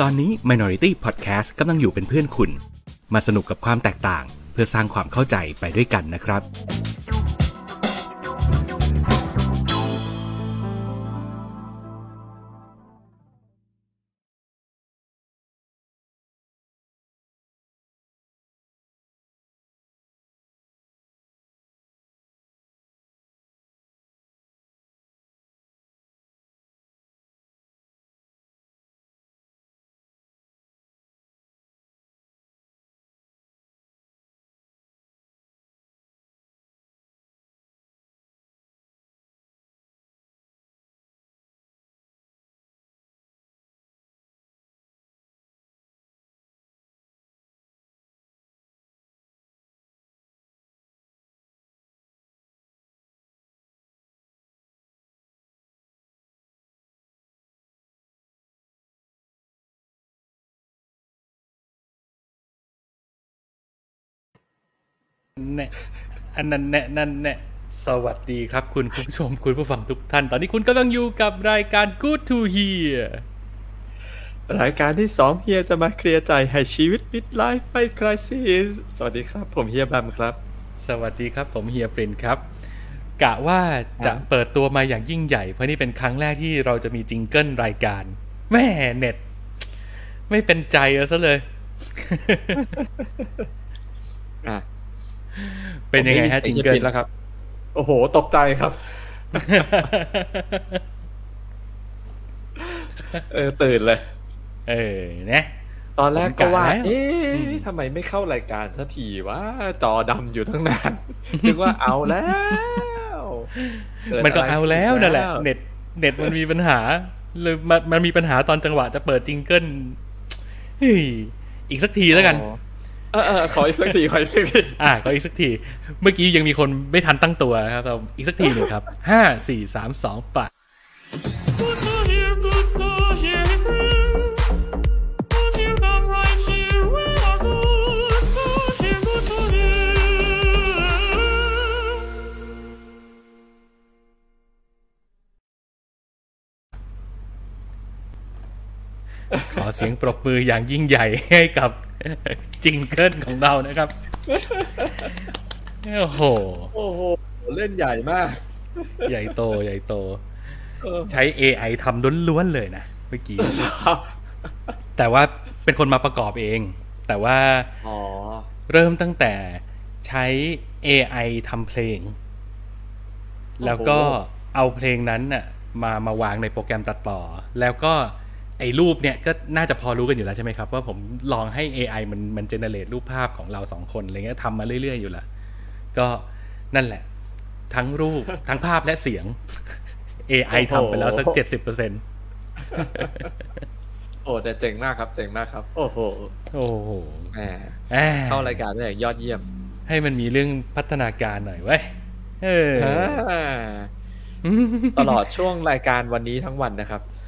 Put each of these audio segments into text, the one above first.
ตอนนี้ Minority Podcast กำลังอยู่เป็นเพื่อนคุณ มาสนุกกับความแตกต่าง เพื่อสร้างความเข้าใจไปด้วยกันนะครับ แน่อันนั้นแน่นั่นแน่สวัสดีครับคุณผู้ชมคุณผู้ฟังทุกท่าน ตอนนี้คุณกำลังอยู่กับรายการ Good to Hear รายการที่สองเฮียจะมาเคลียร์ใจให้ชีวิตมิดไลฟ์ไปคริสิสสวัสดีครับ ผมเฮียแบมครับ สวัสดีครับ ผมเฮียปรินครับ กะว่าจะเปิดตัวมาอย่างยิ่งใหญ่ เพราะนี่เป็นครั้งแรกที่เราจะมีจิงเกิลรายการแม่เน็ต ไม่เป็นใจเอาซะเลย อะ เป็นยังไงฮะผมจิงด้ยินเกิลสียงแล้วครับ โอ้โห ตกใจครับ เออ ตื่นเลย เออนะตอนแรกก็ว่าผมกะแล้วเอ๊อืะมทำไมไม่เข้ารายการสักทีว่าจอดำอยู่ทั้งนานนึกว่าเอาแล้วเกิดมันก็ะไรเอาแล้วขึ้นั่นแหละ เน็ต เน็ตมันมีปัญหาเลยมันมันมีปัญหาตอนจังหวะจะเปิดจิงเกิลเฮ้ยอีกสักทีแล้วกัน ออเออเออขออีกสักทีขออีกสักทีอ่าขออีกสักที เมื่อกี้ยังมีคนไม่ทันตั้งตัวนะครับเราอีกสักทีหนึ่งครับห้าสี่สามสองปะ ขอเสียงปรบมืออย่างยิ่งใหญ่ให้กับจิงเกิลของเรานะครับ โอ้โห โอ้โห เล่นใหญ่มาก ใหญ่โตใหญ่โตเออใช้ AI ทำล้วนๆเลยนะเมื่อกี้ แต่ว่าเป็นคนมาประกอบเอง แต่ว่าอ๋อเริ่มตั้งแต่ใช้ AI ทำเพลง แล้วก็เอาเพลงนั้นน่ะมามาวางในโปรแกรมตัดต่อ แล้วก็ ไอ้รูปเนี่ยก็น่าจะพอรู้กันอยู่แล้วใช่ไหมครับ ว่าผมลองให้ AI มันมันเจเนเรตรูปภาพของเราสองคนอะไรเงี้ยทำมาเรื่อย ๆ อยู่แล้วก็นั่นแหละ ทั้งรูปทั้งภาพและเสียง AI ทำไปแล้วสักเจ็ดสิบเปอร์เซ็นโอ้แต่เจ๋งมากครับเจ๋งมากครับ โอ้โหโอ้โหแหมแหมเข้ารายการได้อย่างยอดเยี่ยม ให้มันมีเรื่องพัฒนาการหน่อยเว้ยเอออ่าตลอดช่วงรายการวันนี้ทั้งวันนะครับอืม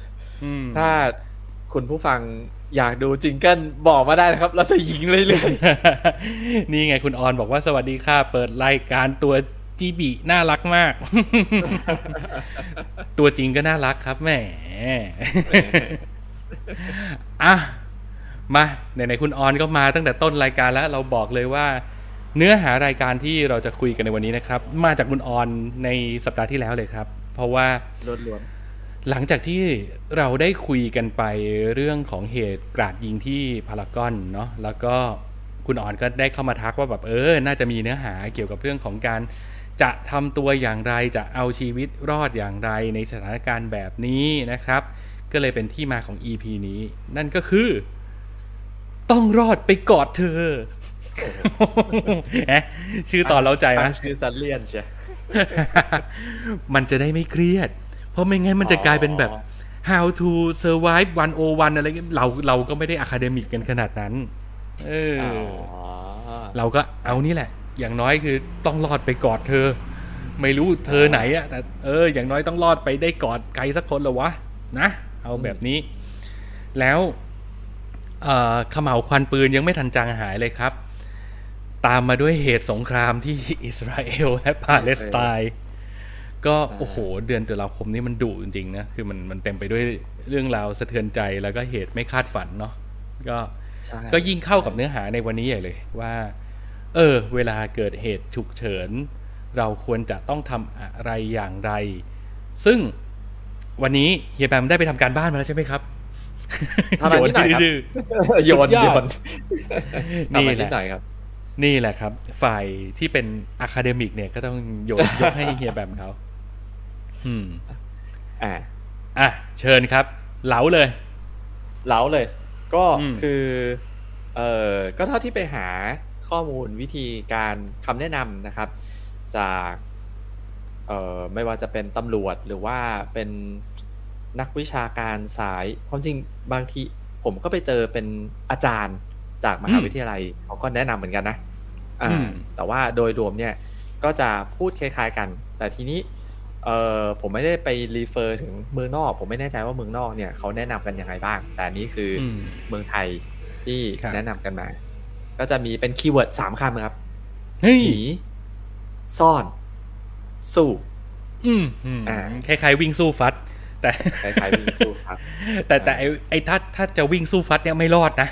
ถ้าคุณผู้ฟังอยากดูจิงเกิลบอกมาได้นะครับ เราจะยิงเรื่อยนี่ไงคุณออนบอกว่าสวัสดีค่ะ เปิดรายการตัวจีบีน่ารักมาก ตัวจริงก็น่ารักครับแหมอะมาไหนๆคุณออนก็มาตั้งแต่ต้นรายการแล้ว เราบอกเลยว่า เนื้อหารายการที่เราจะคุยกันในวันนี้นะครับ มาจากคุณออนในสัปดาห์ที่แล้วเลยครับ เพราะว่าล้วน หลังจากที่เราได้คุยกันไปเรื่องของเหตุกราดยิงที่พารากอนเนาะแล้วก็คุณอ่อนก็ได้เข้ามาทักว่าแบบเออ น่าจะมีเนื้อหาเกี่ยวกับเรื่องของการจะทำตัวอย่างไรจะเอาชีวิตรอดอย่างไรในสถานการณ์แบบนี้นะครับ ก็เลยเป็นที่มาของ EP นี้ นั่นก็คือ ต้องรอดไปกอดเธอแหมชื่อๆตอนเล้าใจตั้นะงชื่อซันเลียนใช่มันจะได้ไม่เครียด เพราะไม่งั้นมันจะกลายเป็นแบบ how to survive 101 อะไรเงี้ยเราเราก็ไม่ได้อะคาเดมิกกันขนาดนั้นเอออ๋ออเราก็เอานี่แหละ อย่างน้อยคือต้องรอดไปกอดเธอ ไม่รู้เธอไหนอะแต่เออ อย่างน้อยต้องรอดไปได้กอดใครสักคนเหรอวะ นะ เอาแบบนี้ แล้วเอ่อขมเหลาควันปืนยังไม่ทันจางหายเลยครับ ตามมาด้วยเหตุสงครามที่อิสราเอลและปาเลสไตน์ ก็โอ้โห เดือนตุลาคมนี้มันดุจริงๆนะคือมันมันเต็มไปด้วยเรื่องราวสะเทือนใจแล้วก็เหตุไม่คาดฝันเนาะก็ใช่ก็ยิ่งเข้ากับเนื้อหาในวันนี้ใหญ่เลยว่า เออ เวลาเกิดเหตุฉุกเฉิน เราควรจะต้องทำอะไรอย่างไร ซึ่งวันนี้เฮียแบมได้ไปทำการบ้านมาแล้วใช่ไหมครับทำอะไรนิดหน่อยครับดื้อโยนสุดยโยอดนนี่ทำอะไรแหละนิดหน่อยครับๆนี่แหละครับ ฝ่ายที่เป็นอะคาเดมิกเนี่ยก็ต้องโยนยกให้เฮียแบมเขา อืมอ่าอะเชิญครับ เหลาเลยเล้าเลย ก็อืมคือ เอ่อก็เท่าที่ไปหาข้อมูลวิธีการคำแนะนำนะครับ จากเอ่อไม่ว่าจะเป็นตำรวจหรือว่าเป็นนักวิชาการสายความจริงบางทีผมก็ไปเจอเป็นอาจารย์จากมหาวิทยาลัยเขาก็แนะนำเหมือนกันนะอ่าอืมแต่ว่าโดยรวมเนี่ยก็จะพูดคล้ายๆกัน แต่ทีนี้ เอ่อผมไม่ได้ไปรีเฟอร์ถึงเมืองนอก ผมไม่แน่ใจว่าเมืองนอกเนี่ยเขาแนะนำกันยังไงบ้าง แต่อันนี้คืออมเมืองไทยที่ครับแนะนำกันมา ก็จะมีเป็น keyword สามคำครับเฮ้ยหนีซ่อน สู้อืมอืมอ่าคล้ายๆวิ่งสู้ฟัด แต่คล้ายๆวิ่งสู้ครับแต่แต่ไอ้ไอ้ถ้าถ้าจะวิ่งสู้ฟัดเนี่ยไม่รอดนะ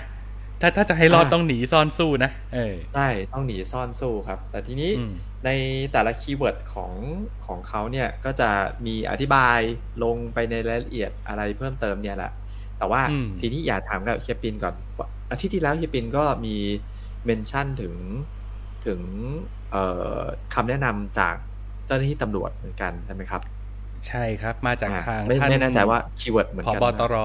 ถ้าถ้าจะให้รอดอ่าต้องหนีซ่อนสู้นะเออใช่ต้องหนีซ่อนสู้ครับ แต่ทีนี้อืม ในแต่ละ keyword ของของเขาเนี่ยก็จะมีอธิบายลงไปในรายละเอียดอะไรเพิ่มเติมเนี่ยแหละ แต่ว่าอืมทีนี้อยากถามกับเฮียปินก่อนว่าอาทิตย์ที่แล้วเฮียปินก็มี mention ถึงถึงเอ่อคำแนะนำจากเจ้าหน้าที่ตำรวจเหมือนกันใช่ไหมครับ ใช่ครับมาจากอ่ทางไม่ท่านไม่แน่ใจว่า keyword เหมือนพกันบไหมตร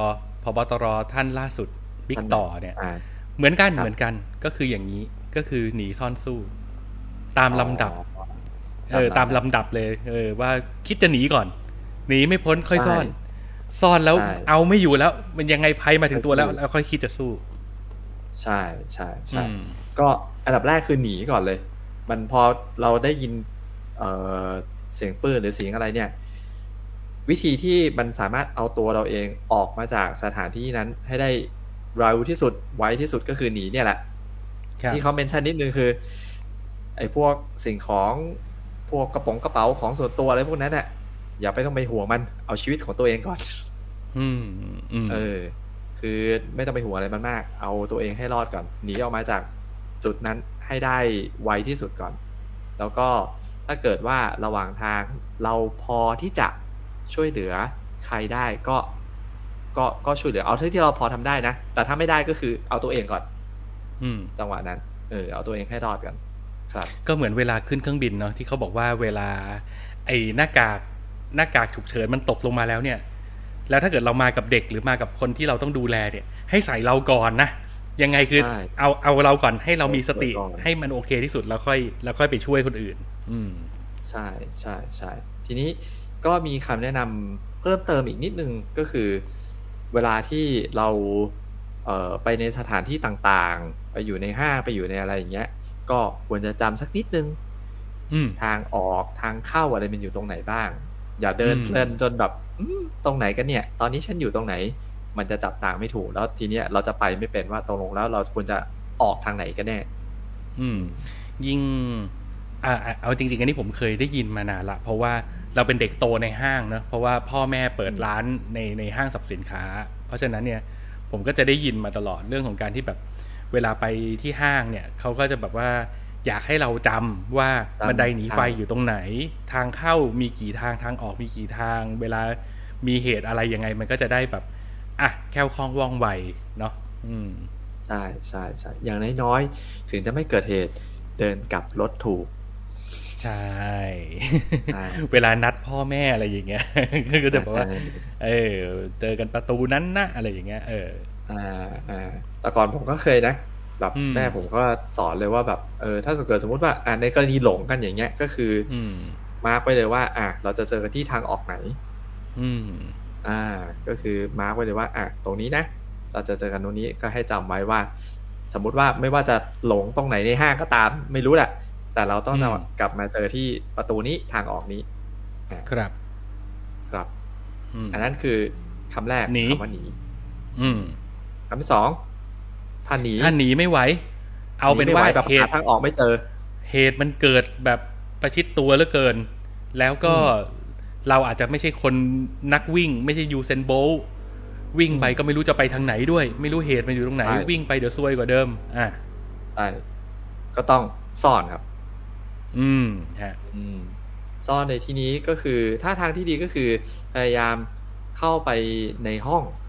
พบตรท่านล่าสุดบิ๊กท่านต่อเนี่ยอ่าเหมือนกันครับเหมือนกันก็คืออย่างนี้ก็คือหนีซ่อนสู้ ตามลำดับอ๋อเออ ตามลำดับเลย เออ ว่าคิดจะหนีก่อน หนีไม่พ้นค่อยซ่อน ซ่อนแล้วใช่เอาไม่อยู่แล้ว มันยังไงภัยมาถึงตัวแล้วค่อยสู้แล้วค่อยคิดจะสู้ ใช่ใช่ใช่อืมก็อันดับแรกคือหนีก่อนเลย มันพอเราได้ยินเอ่อเสียงปืนหรือเสียงอะไรเนี่ย วิธีที่มันสามารถเอาตัวเราเองออกมาจากสถานที่นั้นให้ได้เร็วที่สุดไวที่สุดก็คือหนีเนี่ยแหละครับที่เขาเมนชั่นนิดนึงคือ ไอ้พวกสิ่งของพวกกระป๋องกระเป๋าของส่วนตัวอะไรพวกนั้นน่ะอย่าไปต้องไปห่วงมันเอาชีวิตของตัวเองก่อนอืมอืมเออ คือไม่ต้องไปห่วงอะไรมันมาก เอาตัวเองให้รอดก่อนหนีออกมาจากจุดนั้นให้ได้ไวที่สุดก่อน แล้วก็ถ้าเกิดว่าระหว่างทางเราพอที่จะช่วยเหลือใครได้ก็ ก็ก็ช่วยเหลือเอาเท่าที่เราพอทำได้นะแต่ถ้าไม่ได้ก็คือเอาตัวเองก่อน อืม จังหวะนั้น เออเอาตัวเองให้รอดก่อนครับ ก็เหมือนเวลาขึ้นเครื่องบินเนาะที่เขาบอกว่าเวลา ไอ้หน้ากากหน้ากากฉุกเฉินมันตกลงมาแล้วเนี่ย แล้วถ้าเกิดเรามากับเด็กหรือมากับคนที่เราต้องดูแลเนี่ย ให้ใส่เราก่อนนะยังไงคือใช่เอาเอาเราก่อนให้เรามีสติเอาก่อนให้มันโอเคที่สุดแล้วค่อย แล้วค่อยไปช่วยคนอื่น อืมใช่ใช่ใช่ทีนี้ก็มีคำแนะนำเพิ่มเติมอีกนิดนึงก็คือ เวลาที่เราเอ่อไปในสถานที่ต่างๆ ไปอยู่ในห้างไปอยู่ในอะไรอย่างเงี้ย ก็ควรจะจำสักนิดนึงอืมทางออกทางเข้าอะไรมันอยู่ตรงไหนบ้าง อย่าเดินอืมเพลินจนแบบอืมตรงไหนกันเนี่ย ตอนนี้ฉันอยู่ตรงไหน มันจะจับทางไม่ถูก แล้วทีเนี้ยเราจะไปไม่เป็นว่าตรงลงแล้วเราควรจะออกทางไหนกันแน่อืม ยิ่งอ่าอ่าเอาจริง ๆ อันนี้ผมเคยได้ยินมานานละ เพราะว่าเราเป็นเด็กโตในห้างเนอะเพราะว่าพ่อแม่เปิดร้านในในห้างสรรพสินค้า เพราะฉะนั้นเนี่ย ผมก็จะได้ยินมาตลอดเรื่องของการที่แบบ เวลาไปที่ห้างเนี่ยเขาก็จะแบบว่าอยากให้เราจำว่าจำบันไดหนีไฟใช่อยู่ตรงไหน ทางเข้ามีกี่ทางทางออกมีกี่ทาง เวลามีเหตุอะไรยังไง มันก็จะได้แบบอะแคล่วคล่องว่องไวเนาะอืมใช่ใช่ใช่อย่างน้อยๆถึงจะไม่เกิดเหตุเดินกลับรถถูกใช่ใช่ เวลานัดพ่อแม่อะไรอย่างเงี้ยก็จะบอกว่า เออเจอกันประตูนั้นนะอะไรอย่างเงี้ย เออ อ่าอ่าแต่ก่อนผมก็เคยนะ แบบอืมแม่ผมก็สอนเลยว่าแบบเออถ้าเกิดสมมติว่าอ่าในกรณีหลงกันอย่างเงี้ยก็คือออืมมาร์กไปเลยว่า อะเราจะเจอกันที่ทางออกไหน อืม อ่า ก็คือมาร์กไว้เลยว่า อะตรงนี้นะเราจะเจอกันตรงนี้ก็ให้จำไว้ว่า สมมุติว่าไม่ว่าจะหลงตรงไหนในห้างก็ตาม ไม่รู้แหละแต่เราต้องอืมกลับมาเจอที่ประตูนี้ทางออกนี้ครับ ครับอืมอันนั้นคือคำแรกหนีคำว่าหนี อืม คำที่สองถ้าหนีถ้าหนีไม่ไหว เอาเป็นหไม่ไหว่าแบบเหหาตุทางออกไม่เจอ เหตุมันเกิดแบบประชิดตัวเหลือเกิน แล้วก็เราอาจจะไม่ใช่คนนักวิ่ง ไม่ใช่ยูเซนโบลต์วิ่งไปก็ไม่รู้จะไปทางไหนด้วย ไม่รู้เหตุมันอยู่ตรงไหนใช่วิ่งไปเดี๋ยวซวยกว่าเดิม อะใช่ก็ต้องซ่อนครับ อืมฮะอืม ซ่อนในที่นี้ก็คือถ้าทางที่ดีก็คือ พยายามเข้าไปในห้องอืม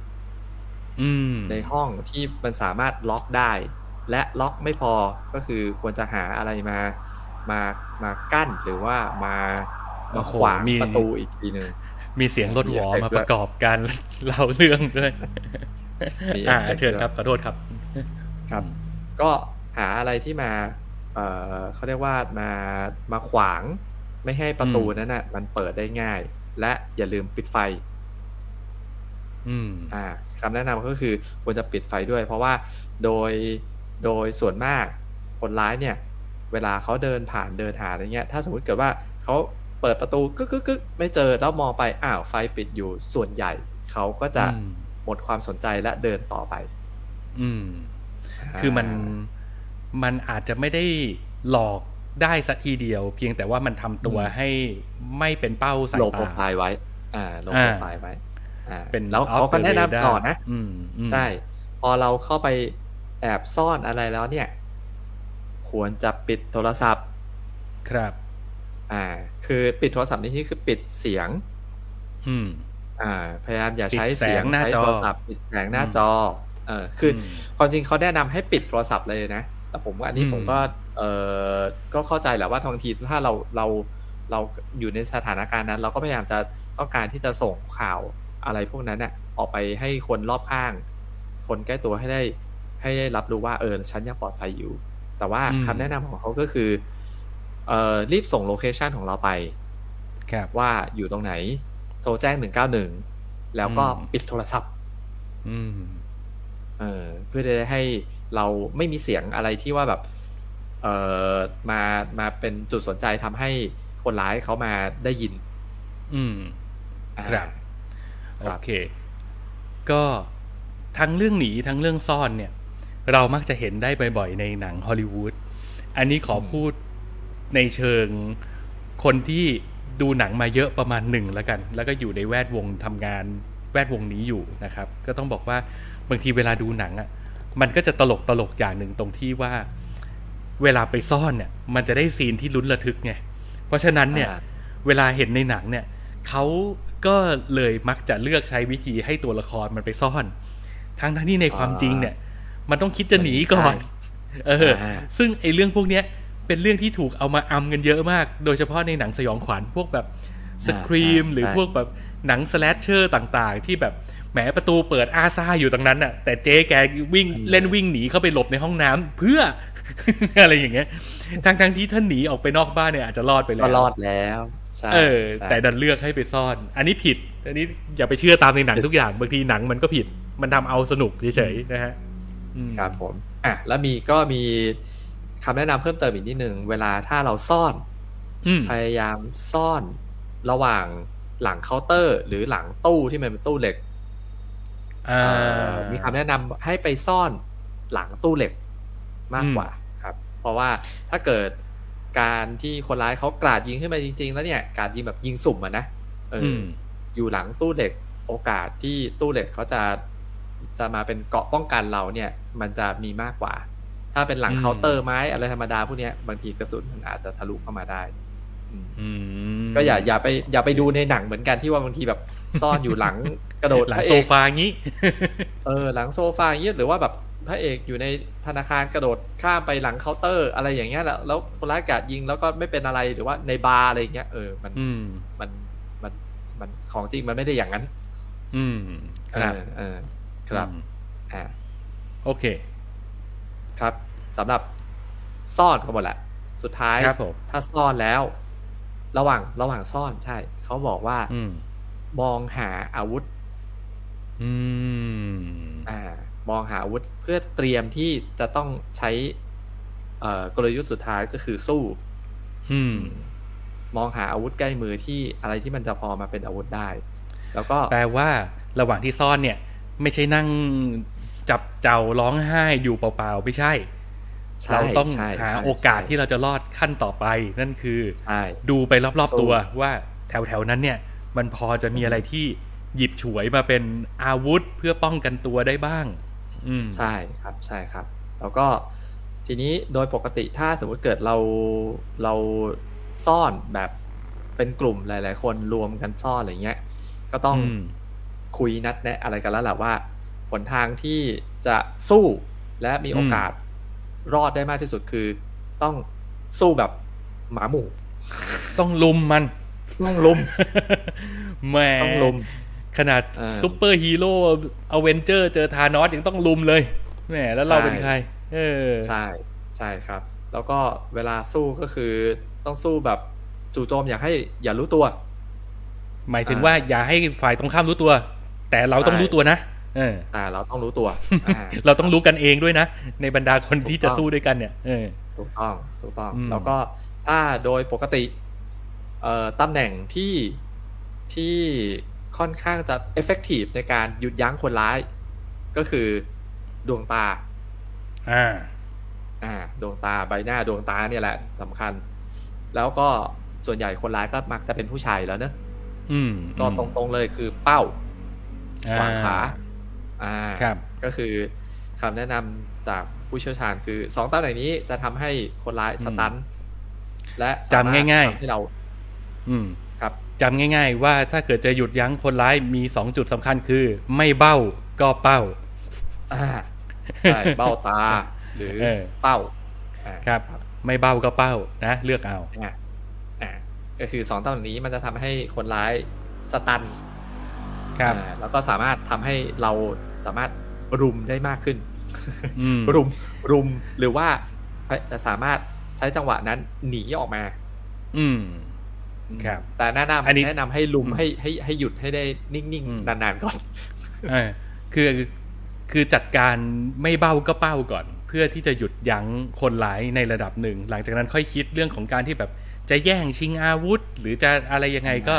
ในห้องที่มันสามารถล็อกได้ และล็อกไม่พอก็คือควรจะหาอะไรมามามากั้นหรือว่ามามาขวางประตูอีกทีหนึ่งมีเสียงรถหวอมีเอฟเฟกต์มาประกอบการเล่าเรื่องด้วยมีอ่าเอฟเฟกต์เชิญครับขอโทษครับ ครับ ก็หาอะไรที่มาเออเขาเรียกว่ามามาขวางไม่ให้ประตูอืมนั้นน่ะ มันเปิดได้ง่าย และอย่าลืมปิดไฟ อืม อ่า คำแนะนำก็คือควรจะปิดไฟด้วย เพราะว่าโดยโดยส่วนมากคนร้ายเนี่ย เวลาเขาเดินผ่านเดินหาอะไรเงี้ย ถ้าสมมติเกิดว่าเขาเปิดประตูกึกกึกกึกไม่เจอแล้วมองไปอ้าวไฟปิดอยู่ส่วนใหญ่เขาก็จะอืมหมดความสนใจและเดินต่อไป อืม คือมันมันอาจจะไม่ได้หลอกได้สัทีเดียว เพียงแต่ว่ามันทำตัวอืมให้ไม่เป็นเป้าสายโลโปรตาไฟล์ไว้อ่าโลอ่าโปรไฟล์ไว้ อ่า เป็นแล้วเขา off ก็ the แนะนำ radar ต่อนะอืมอืมใช่ พอเราเข้าไปแอบซ่อนอะไรแล้วเนี่ย ควรจะปิดโทรศัพท์ ครับ อ่า คือปิดโทรศัพท์ในที่นี้คือปิดเสียง อืม อ่า พยายามอย่าใช้ปิดแสงเสียงหน้าใช้จอโทรศัพท์ปิดแสงหน้าจอ เออคืออมความจริงเขาแนะนำให้ปิดโทรศัพท์เลยนะแต่ผมว่าอันนี้อืมผมก็ เออก็เข้าใจแหละว่าบางทีถ้าเราเราเราอยู่ในสถานการณ์นั้น เราก็พยายามจะต้องการที่จะส่งข่าว อะไรพวกนั้นเนี่ยออกไปให้คนรอบข้าง คนใกล้ตัวให้ได้ ให้ได้รับรู้ว่าเออฉันยังปลอดภัยอยู่ แต่ว่าอืมคำแนะนำของเขาก็คือเอ่อรีบส่งโลเคชันของเราไปครับว่าอยู่ตรงไหน โทรแจ้งหนึ่งเก้าหนึ่งแล้วก็อืมปิดโทรศัพท์อืมเออเพื่อจะได้ให้เราไม่มีเสียงอะไรที่ว่าแบบ เออมามาเป็นจุดสนใจทำให้คนร้ายเขามาได้ยิน อืมอ่าครับค โอรับเค ก็ทั้งเรื่องหนีทั้งเรื่องซ่อนเนี่ย เรามักจะเห็นได้บ่อยๆในหนังฮอลลีวูดอันนี้ขอพูดในเชิงคนที่ดูหนังมาเยอะประมาณหนึ่งแล้วกัน แล้วก็อยู่ในแวดวงทำงานแวดวงนี้อยู่นะครับ ก็ต้องบอกว่าบางทีเวลาดูหนังอะ่ะมันก็จะตลกตลกอย่างหนึ่งตรงที่ว่า เวลาไปซ่อนเนี่ย มันจะได้ซีนที่ลุ้นระทึกไงเพราะฉะนั้นเนี่ยอ่าเวลาเห็นในหนังเนี่ยเขา ก็เลยมักจะเลือกใช้วิธีให้ตัวละครมันไปซ่อน ทั้งทั้งที่ในความจริงเนี่ย มันต้องคิดจะหนีก่อน เอออ่าซึ่งไอ้เรื่องพวกเนี้ยเป็นเรื่องที่ถูกเอามาอำกันเยอะมาก โดยเฉพาะในหนังสยองขวัญพวกแบบสครีมอ่าหรือใช่พวกแบบหนังสแลชเชอร์ต่างๆ ที่แบบแหมประตูเปิดอาซาอยู่ตรงนั้นน่ะ แต่เจ๊แกวิ่งเล่นวิ่งหนีเข้าไปหลบในห้องน้ำเพื่ออะไรอย่างเงี้ยทั้งทั้งๆที่ถ้าหนีออกไปนอกบ้านเนี่ยอาจจะรอดไปแล้วก็รอดแล้วใช่ เออใช่แต่ดันเลือกให้ไปซ่อน อันนี้ผิด อันนี้อย่าไปเชื่อตามในหนังทุกอย่าง บางทีหนังมันก็ผิด มันทำเอาสนุกเฉยๆนะฮะอืมครับผม อะ แล้วมีก็มีคำแนะนำเพิ่มเติมอีกนิดนึง เวลาถ้าเราซ่อนอืมพยายามซ่อนระหว่างหลังเคาน์เตอร์ หรือหลังตู้ที่มันเป็นตู้เหล็กอ่าเอ่อมีคำแนะนำให้ไปซ่อนหลังตู้เหล็กมากกว่าครับ เพราะว่าถ้าเกิด การที่คนร้ายเขากราดยิงขึ้นมาจริง ๆ แล้วเนี่ยกราดยิงแบบยิงสุ่มอะนะเอออือมอยู่หลังตู้เหล็กโอกาสที่ตู้เหล็กเขาจะจะมาเป็นเกราะป้องกันเราเนี่ย มันจะมีมากกว่า ถ้าเป็นหลังอืมเคาน์เตอร์ไม้อะไรธรรมดาพวกเนี้ยบางทีกระสุนมันอาจจะทะลุเข้ามาได้อืมอืมก็อย่าอย่าไปอย่าไปดูในหนังเหมือนกันที่ว่าบางทีแบบซ่อนอยู่หลังกระโดดหลังพระโซเอกฟางี้ เออ หลังโซฟาอย่างเงี้ยหรือว่าแบบ พระเอกอยู่ในธนาคารกระโดดข้ามไปหลังเคาน์เตอร์ อะไรอย่างเงี้ยแล้วแล้วคนร้ายกราดยิงแล้วก็ไม่เป็นอะไรหรือว่าในบาร์อะไรอย่างเงี้ยเออมันอืมมันมันมันของจริงมันไม่ได้อย่างนั้น อืมครับเออเออครับอืมอ่าโอเค ครับสำหรับซ่อนก็หมดแหละสุดท้ายครับผมถ้าซ่อนแล้ว ระหว่างระหว่างซ่อนใช่ เขาบอกว่าอืมมองหาอาวุธ อืมอ่า มองหาอาวุธเพื่อเตรียมที่จะต้องใช้เอ่อกลยุทธ์สุดท้ายก็คือสู้อืมมองหาอาวุธใกล้มือที่อะไรที่มันจะพอมาเป็นอาวุธได้ แล้วก็แปลว่าระหว่างที่ซ่อนเนี่ย ไม่ใช่นั่งจับเจ้าร้องไห้อยู่เปล่าๆไม่ใช่ใช่เราต้องใช่หาใช่โอกาสใช่ที่เราจะรอดขั้นต่อไป นั่นคือใช่ดูไปรอบสู้ๆตัวว่าแถวๆนั้นเนี่ย มันพอจะมีอะไรที่หยิบฉวยมาเป็นอาวุธเพื่อป้องกันตัวได้บ้างอืม ใช่ครับใช่ครับ แล้วก็ทีนี้โดยปกติถ้าสมมุติเกิดเราเราซ่อนแบบเป็นกลุ่มหลาย ๆ คนรวมกันซ่อนอะไรเงี้ย ก็ต้องอืมคุยนัดแนะอะไรกันแล้วแหละว่าหนทางที่จะสู้และมีโอกาสรอดได้มากที่สุดคือ ต้องสู้แบบหมาหมู่ ต้องรุมมัน ต้องรุมแหมต้องรุม ขนาดเออซูเปอร์ฮีโร่อเวนเจอ Thanos ยังต้องรุมเลยแหมแล้วเราใช่เป็นใคร เออ ใช่ใช่ครับ แล้วก็เวลาสู้ก็คือต้องสู้แบบจู่โจมอย่าให้อย่ารู้ตัว หมายถึงอ่าว่าอย่าให้ฝ่ายตรงข้ามรู้ตัว แต่เราต้องใช่รู้ตัวนะเออแต่เราต้องรู้ตัวอ่าเราต้องรู้กันเองด้วยนะ ในบรรดาคนที่ถูกจะต้องสู้ด้วยกันเนี่ยเออถูกต้องถูกต้องอืมแล้วก็ถ้าโดยปกติ เอ่อตำแหน่งที่ที่ ค่อนข้างจะ effective ในการหยุดยั้งคนร้าย ก็คือดวงตา อ่า อ่า ดวงตาใบหน้าดวงตาเนี่ยแหละสำคัญ แล้วก็ส่วนใหญ่คนร้ายก็มักจะเป็นผู้ชายอยู่แล้วเนอะอืมก็ตรงๆเลยคือเป้าอ่วางขาอ่าครับ ก็คือคำแนะนำจากผู้เชี่ยวชาญคือสองตำแหน่งนี้จะทำให้คนร้ายสตันและสมรถจำง่ายๆทำให้เรา อืมครับ จำง่าย ๆ ว่าถ้าเกิดจะหยุดยั้งคนร้ายมีสองจุดสำคัญคือ ไม่เบ้าก็เป้าอ่าใช่เบ้าตา หรือเออเป้าอ่าครับ ไม่เบ้าก็เป้านะ เลือกเอาอ่าอ่าก็คือสองตำแหน่งนี้มันจะทำให้คนร้ายสตันครับอ่าแล้วก็สามารถทำให้เราสามารถรุมได้มากขึ้นอืมรุมรุมหรือว่าจะสามารถใช้จังหวะนั้นหนีออกมา อืม ครับ แต่แนะนำอันนี้แนะนำให้ลุมอืมให้ให้ให้หยุดให้ได้นิ่งอืมๆนานๆก่อนเออคือคือจัดการไม่เบ้าก็เป้าก่อน เพื่อที่จะหยุดยั้งคนร้ายในระดับหนึ่ง หลังจากนั้นค่อยคิดเรื่องของการที่แบบจะแย่งชิงอาวุธ หรือจะอะไรยังไงก็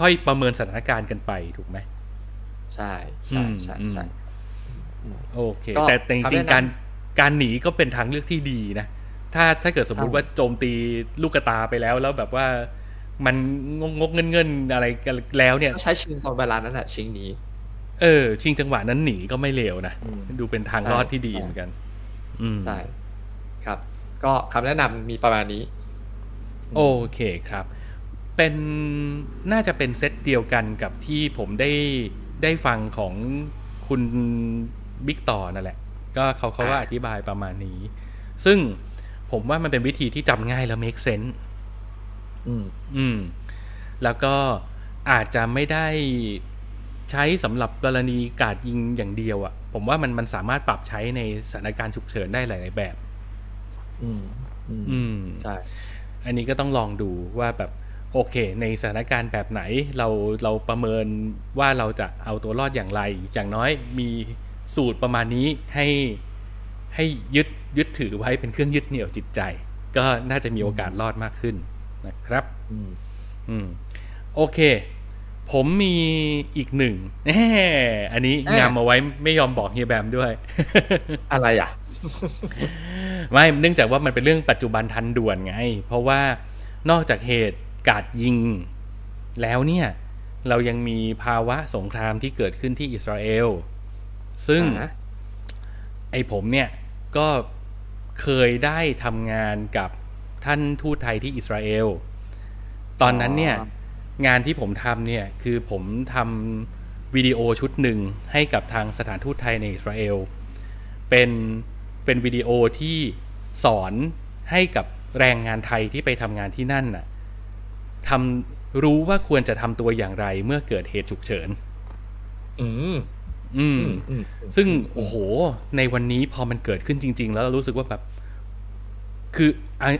ค่อยประเมินสถานการณ์กันไปถูกไหมใช่ใช่ใช่ใช่โอเคก็แต่แต่จคำริแนะงนำๆการการหนีก็เป็นทางเลือกที่ดีนะถ้าถ้าเกิดสมมุติใช่ว่าโจมตีลูกกระตาไปแล้วแล้วแบบว่า มันงงงเงินๆอะไรกันแล้วเนี่ยก็ใช้ชิงตอนเวลานั้นแหละชิงหนีเออ ชิงจังหวะนั้นหนีก็ไม่เลวนะอืมดูเป็นทางใช่รอดที่ดีใช่เหมือนกัน อืมใช่ ครับ ก็คำแนะนำมีประมาณนี้ โอเคครับ เป็นน่าจะเป็นเซตเดียวกันกับที่ผมได้ได้ฟังของคุณบิ๊กต่อนั่นแหละ ก็เขาเขาว่าอ่าอธิบายประมาณนี้ ซึ่งผมว่ามันเป็นวิธีที่จำง่ายแล้ว make sense อืมอืม แล้วก็อาจจะไม่ได้ใช้สำหรับกรณีการยิงอย่างเดียวอะ่ะ ผมว่ามันมันสามารถปรับใช้ในสถานการณ์ฉุกเฉินได้หลาย ๆ แบบอืมอืม อืมใช่อันนี้ก็ต้องลองดูว่าแบบโอเค ในสถานการณ์แบบไหนเราเราประเมินว่าเราจะเอาตัวรอดอย่างไร อย่างน้อยมีสูตรประมาณนี้ให้ให้ยึดยึดถือไว้เป็นเครื่องยึดเหนี่ยวจิตใจ ก็น่าจะมีโอกาสรอดมากขึ้น นะครับอืมอืมโอเค ผมมีอีกหนึ่งแหมอันนี้เอ๊ะงามเอาไว้ไม่ยอมบอกเฮียแบมด้วย อะไรอะ ไม่เนื่องจากว่ามันเป็นเรื่องปัจจุบันทันด่วนไง เพราะว่านอกจากเหตุกราดยิงแล้วเนี่ย เรายังมีภาวะสงครามที่เกิดขึ้นที่อิสราเอล ซึ่งอ่าไอ้ผมเนี่ยก็เคยได้ทำงานกับ ท่านทูตไทยที่อิสราเอล ตอนนั้นเนี่ยงานที่ผมทำเนี่ยคือผมทำวิดีโอชุดหนึ่งให้กับทางสถานทูตไทยในอิสราเอล เป็นเป็นวิดีโอที่สอนให้กับแรงงานไทยที่ไปทำงานที่นั่นน่ะทำรู้ว่าควรจะทำตัวอย่างไรเมื่อเกิดเหตุฉุกเฉิน อืม อืมอืมซึ่งโอ้โห ในวันนี้พอมันเกิดขึ้นจริง ๆ แล้วเรารู้สึกว่าแบบ คืออะ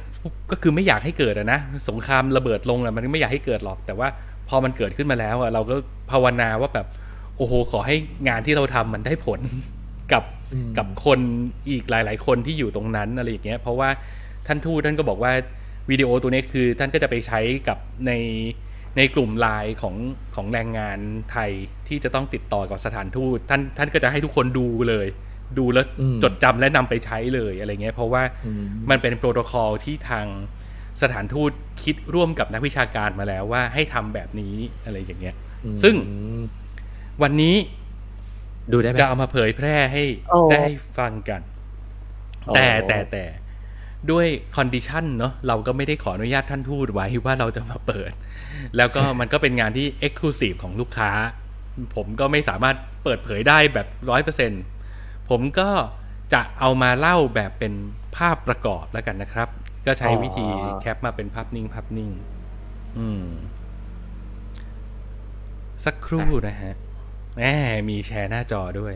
ก็คือไม่อยากให้เกิดอะนะ สงครามระเบิดลงอะมันไม่อยากให้เกิดหรอก แต่ว่าพอมันเกิดขึ้นมาแล้วอะเราก็ภาวนาว่าแบบโอ้โห ขอให้งานที่เราทำมันได้ผลกับอืมกับคนอีกหลาย ๆ คนที่อยู่ตรงนั้นอะไรอย่างเงี้ยเพราะว่าท่านทูตท่านก็บอกว่าวิดีโอตัวนี้คือท่านก็จะไปใช้กับในในกลุ่มไลน์ของของแรงงานไทยที่จะต้องติดต่อกับสถานทูตท่านท่านก็จะให้ทุกคนดูเลย ดูแล้วอืมจดจำและนำไปใช้เลยอะไรเงี้ย เพราะว่าอืมมันเป็นโปรโตคอลที่ทางสถานทูตคิดร่วมกับนักวิชาการมาแล้วว่าให้ทำแบบนี้อะไรอย่างเงี้ย ซึ่งอืมวันนี้ดูได้ไหมจะเอามาเผยแพร่ให้โอ้ได้ฟังกันโอ้แต่แต่แต่ด้วยคอนดิชันเนาะเราก็ไม่ได้ขออนุญาตท่านทูตไว้ว่าเราจะมาเปิด แล้วก็มันก็เป็นงานที่ Exclusive ของลูกค้า ผมก็ไม่สามารถเปิดเผยได้แบบร้อยเปอร์เซ็น ผมก็จะเอามาเล่าแบบเป็นภาพประกอบแล้วกันนะครับ ก็ใช้วิธีแคปมาเป็นภาพนิ่งภาพนิ่ง อืม สักครู่นะฮะแหมมีแชร์หน้าจอด้วย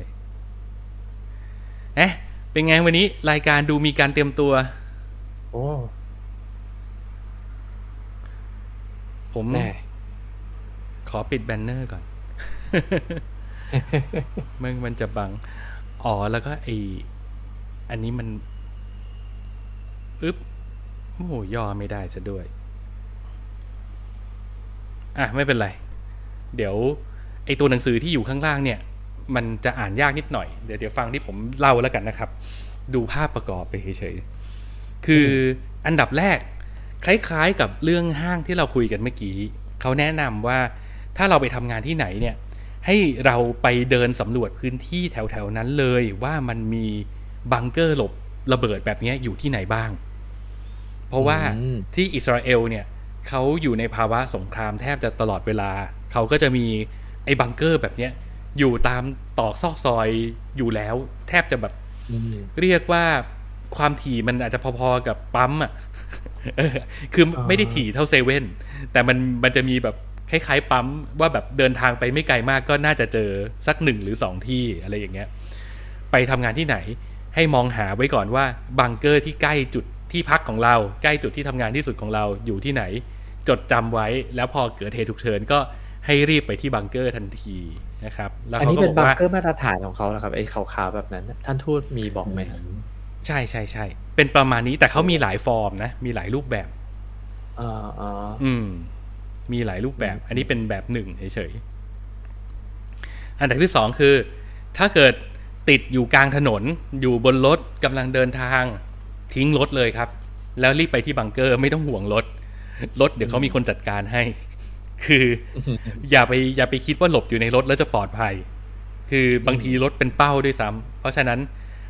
เอ๊ะเป็นไงวันนี้รายการดูมีการเตรียมตัว โอ้ผมแน่ขอปิดแบนเนอร์ก่อนมันมันจะบัง อ๋อ แล้วก็ไออันนี้มันอึ๊บโอ้โหย่อไม่ได้ซะด้วย อะ ไม่เป็นไร เดี๋ยว ไอตัวหนังสือที่อยู่ข้างล่างเนี่ย มันจะอ่านยากนิดหน่อย เดี๋ยวเดี๋ยวฟังที่ผมเล่าแล้วกันนะครับ ดูภาพประกอบไปเฉยๆ คืออันดับแรก คล้ายๆกับเรื่องห้างที่เราคุยกันเมื่อกี้ เขาแนะนำว่าถ้าเราไปทำงานที่ไหนเนี่ย ให้เราไปเดินสำรวจพื้นที่แถวๆนั้นเลยว่ามันมีบังเกอร์หลบระเบิดแบบเนี้ยอยู่ที่ไหนบ้าง เพราะว่าอืมที่อิสราเอลเนี่ยเขาอยู่ในภาวะสงครามแทบจะตลอดเวลา เขาก็จะมีไอ้บังเกอร์แบบเนี้ยอยู่ตามตอกซอกซอยอยู่แล้ว แทบจะแบบอืมเรียกว่าความถี่มันอาจจะพอๆกับปั๊มอะเออคือไม่ได้ถี่เท่าเซเว่นแต่มันมันจะมีแบบ คล้ายๆปั๊มว่าแบบเดินทางไปไม่ไกลมากก็น่าจะเจอสักหนึ่งหรือสองที่อะไรอย่างเงี้ย ไปทำงานที่ไหน ให้มองหาไว้ก่อนว่าบังเกอร์ที่ใกล้จุดที่พักของเรา ใกล้จุดที่ทำงานที่สุดของเราอยู่ที่ไหน จดจำไว้ แล้วพอเกิดเหตุฉุกเฉินก็ให้รีบไปที่บังเกอร์ทันทีนะครับ แล้วอันเขานี้ก็เป็บนอกบังว่าเกอร์มาตรฐานของเขานะครับไอ้ขาวๆแบบนั้นน่ะท่านทูตมีบอกไหมครับใช่ใช่ใช่เป็นประมาณนี้แต่เขามีหลายฟอร์มนะ มีหลายรูปแบบอ่าอ่าอืม มีหลายรูปแบบ อันนี้เป็นแบบหนึ่งเฉยๆ อันดับที่สองคือ ถ้าเกิดติดอยู่กลางถนนอยู่บนรถกำลังเดินทาง ทิ้งรถเลยครับ แล้วรีบไปที่บังเกอร์ไม่ต้องห่วงรถ รถเดี๋ยวเขามีคนจัดการให้ คืออย่าไปอย่าไปคิดว่าหลบอยู่ในรถแล้วจะปลอดภัย คือบางทีรถเป็นเป้าด้วยซ้ำเพราะฉะนั้น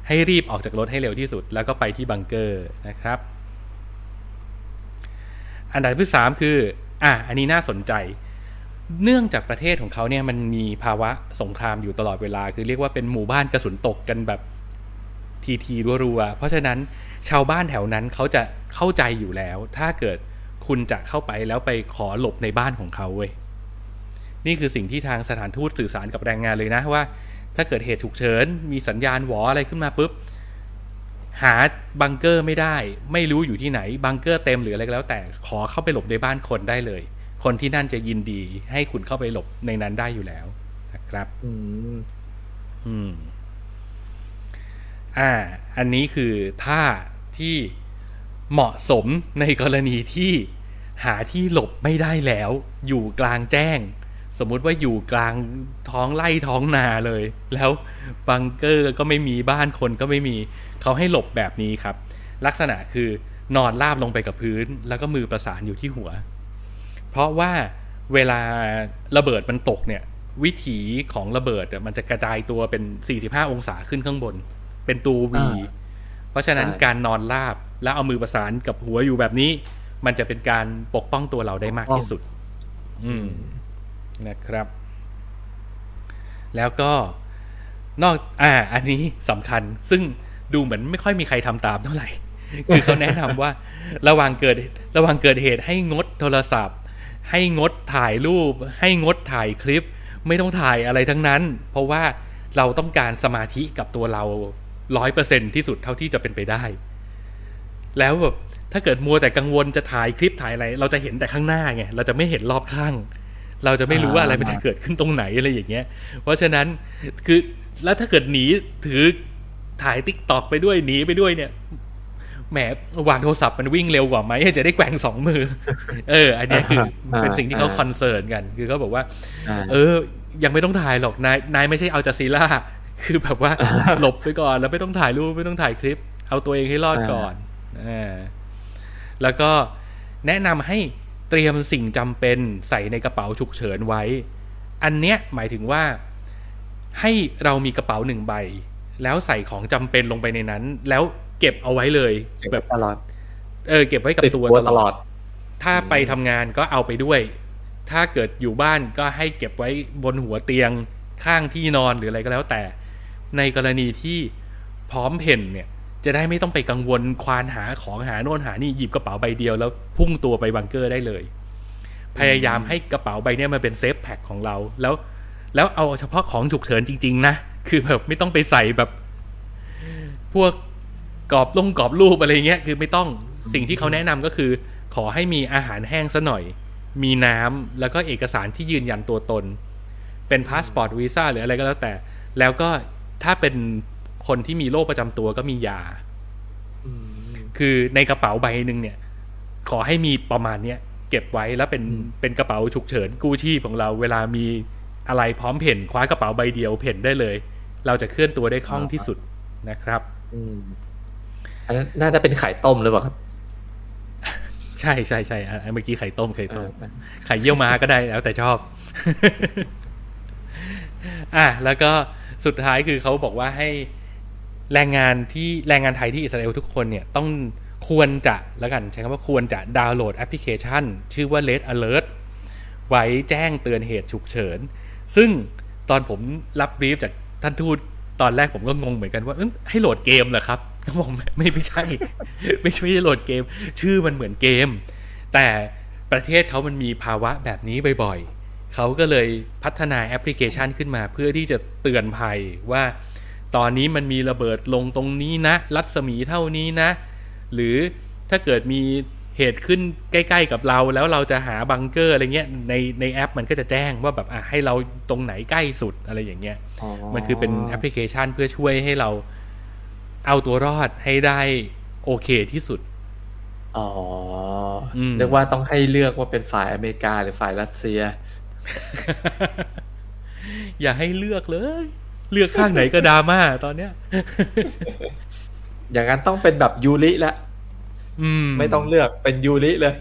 ให้รีบออกจากรถให้เร็วที่สุด แล้วก็ไปที่บังเกอร์นะครับ อันดับที่สามคือ อะอันนี้น่าสนใจ เนื่องจากประเทศของเขาเนี่ยมันมีภาวะสงครามอยู่ตลอดเวลา คือเรียกว่าเป็นหมู่บ้านกระสุนตกกันแบบทีทีรัวๆเพราะฉะนั้นชาวบ้านแถวนั้นเขาจะเข้าใจอยู่แล้ว ถ้าเกิดคุณจะเข้าไปแล้วไปขอหลบในบ้านของเขาเว้ยนี่คือสิ่งที่ทางสถานทูตสื่อสารกับแรงงานเลยนะว่า ถ้าเกิดเหตุฉุกเฉินมีสัญญาณหวออะไรขึ้นมาปุ๊บ หาบังเกอร์ไม่ได้ ไม่รู้อยู่ที่ไหน บังเกอร์เต็มหรืออะไรก็แล้ว แต่ขอเข้าไปหลบในบ้านคนได้เลย คนที่นั่นจะยินดี ให้คุณเข้าไปหลบในนั้นได้อยู่แล้วนะครับ อืมอืมอ่า อันนี้คือท่าที่เหมาะสมในกรณีที่หาที่หลบไม่ได้แล้ว อยู่กลางแจ้ง สมมุติว่าอยู่กลางท้องไร่ท้องนาเลย แล้วบังเกอร์ก็ไม่มีบ้านคนก็ไม่มี เขาให้หลบแบบนี้ครับ ลักษณะคือนอนราบลงไปกับพื้น แล้วก็มือประสานอยู่ที่หัว เพราะว่าเวลาระเบิดมันตกเนี่ย วิถีของระเบิดอะมันจะกระจายตัวเป็น 45 องศาขึ้นข้างบน เป็นตัววีอ่าเพราะฉะนั้นใช่การนอนราบแล้วเอามือประสานกับหัวอยู่แบบนี้ มันจะเป็นการปกป้องตัวเราได้มากที่สุด อืมนะครับ แล้วก็นอกอ่า อันนี้สำคัญซึ่ง ดูเหมือนไม่ค่อยมีใครทำตามเท่าไหร่ คือเขาแนะนำว่าระหว่างเกิดระหว่างเกิดเหตุให้งดโทรศัพท์ ให้งดถ่ายรูป ให้งดถ่ายคลิป ไม่ต้องถ่ายอะไรทั้งนั้น เพราะว่าเราต้องการสมาธิกับตัวเราร้อยเปอร์เซ็นที่สุดเท่าที่จะเป็นไปได้ แล้วแบบถ้าเกิดมัวแต่กังวลจะถ่ายคลิปถ่ายอะไร เราจะเห็นแต่ข้างหน้าไงเราจะไม่เห็นรอบข้าง เราจะไม่รู้ว่าอะไรมันจะเกิดขึ้นตรงไหนอะไรอย่างเงี้ย เพราะฉะนั้นคือแล้วถ้าเกิดหนีถือ ถ่ายติ๊กตอกไปด้วยหนีไปด้วยเนี่ยแหมวางโทรศัพท์มันวิ่งเร็วกว่าไหมจะได้แกว่งสองมือ เออ อันเนี้ยคือเป็นสิ่งที่เขาคอนเซิร์นกัน คือเขาบอกว่าอ่า เออ ยังไม่ต้องถ่ายหรอกนายนายไม่ใช่เอาจาซีล่าคือแบบว่าหลบไปก่อนแล้วไม่ต้องถ่ายรูปไม่ต้องถ่ายคลิป เอาตัวเองให้รอดก่อนอ่าแล้วก็แนะนำให้เตรียมสิ่งจำเป็นใส่ในกระเป๋าฉุกเฉินไว้ อันเนี้ยหมายถึงว่าให้เรามีกระเป๋าหนึ่งใบ แล้วใส่ของจำเป็นลงไปในนั้น แล้วเก็บเอาไว้เลยแบแบบบตลอด เออ เก็บไว้กับติดตัวตัวตตลลออดดถ้าไปทำงานก็เอาไปด้วย ถ้าเกิดอยู่บ้านก็ให้เก็บไว้บนหัวเตียงข้างที่นอนหรืออะไรก็แล้วแต่ ในกรณีที่พร้อมเผ่นเนี่ย จะได้ไม่ต้องไปกังวลควานหาของหาโน่นหานี่หยิบกระเป๋าใบเดียวแล้วพุ่งตัวไปบังเกอร์ได้เลย พยายามให้กระเป๋าใบเนี้ยมันเป็น safe pack ของเราแล้ว แล้วเอาเฉพาะของฉุกเฉินจริง ๆ นะ คือแบบไม่ต้องไปใส่แบบ พวกกรอบลงกรอบรูปอะไรเงี้ย คือไม่ต้องสิ่งที่เขาแนะนำก็คือ ขอให้มีอาหารแห้งซะหน่อย มีน้ำแล้วก็เอกสารที่ยืนยันตัวตน เป็นพาสปอร์ตวีซ่าหรืออะไรก็แล้วแต่ แล้วก็ถ้าเป็นคนที่มีโรคประจำตัวก็มียาคือในกระเป๋าใบหนึ่งเนี่ย ขอให้มีประมาณเนี้ยเก็บไว้แล้วเป็นอืมเป็นกระเป๋าฉุกเฉินกู้ชีพของเรา เวลามีอะไรพร้อมเพ่นคว้ากระเป๋าใบเดียวเพ่นได้เลย เราจะเคลื่อนตัวได้คล่องที่สุดนะครับ อืมอันนั้นน่าจะเป็นไข่ต้มหรือเปล่าครับ ใช่ใช่ใช่อะเมื่อกี้ไข่ต้มไข่เอต้มอไข่เยี่ยวม้าก็ได้แล้วแต่ชอบ อะแล้วก็สุดท้ายคือเขาบอกว่าให้แรงงานที่แรงงานไทยที่อิสราเอลทุกคนเนี่ยต้องควรจะแล้วกันใช้คำว่าควรจะดาวน์โหลดแอปพลิเคชัน ชื่อว่า Red Alert ไว้แจ้งเตือนเหตุฉุกเฉิน ซึ่งตอนผมรับ brief จาก ท่านทูตตอนแรกผมก็งงเหมือนกันว่าให้โหลดเกมเหรอครับก็บอกไม่ไม่ใช่ไม่ใช่ ไม่ใช่โหลดเกม ชื่อมันเหมือนเกม แต่ประเทศเขามันมีภาวะแบบนี้บ่อยๆเขาก็เลยพัฒนาแอปพลิเคชันขึ้นมา เพื่อที่จะเตือนภัยว่า ตอนนี้มันมีระเบิดลงตรงนี้นะ รัศมีเท่านี้นะ หรือถ้าเกิดมี เหตุขึ้นใกล้ๆกับเราแล้วเราจะหาบังเกอร์อะไรเงี้ยในในแอปมันก็จะแจ้งว่าแบบอะให้เราตรงไหนใกล้สุดอะไรอย่างเงี้ยมันคือเป็นแอปพลิเคชันเพื่อช่วยให้เราเอาตัวรอดให้ได้โอเคที่สุด อ๋ออืมเรียกว่าต้องให้เลือกว่าเป็นฝ่ายอเมริกาหรือฝ่ายรัสเซีย อย่าให้เลือกเลย เลือกข้างไหนก็ดราม่าตอนเนี้ย อย่างนั้นต้องเป็นแบบยูริละอืม ไม่ต้องเลือกเป็นยูริเลย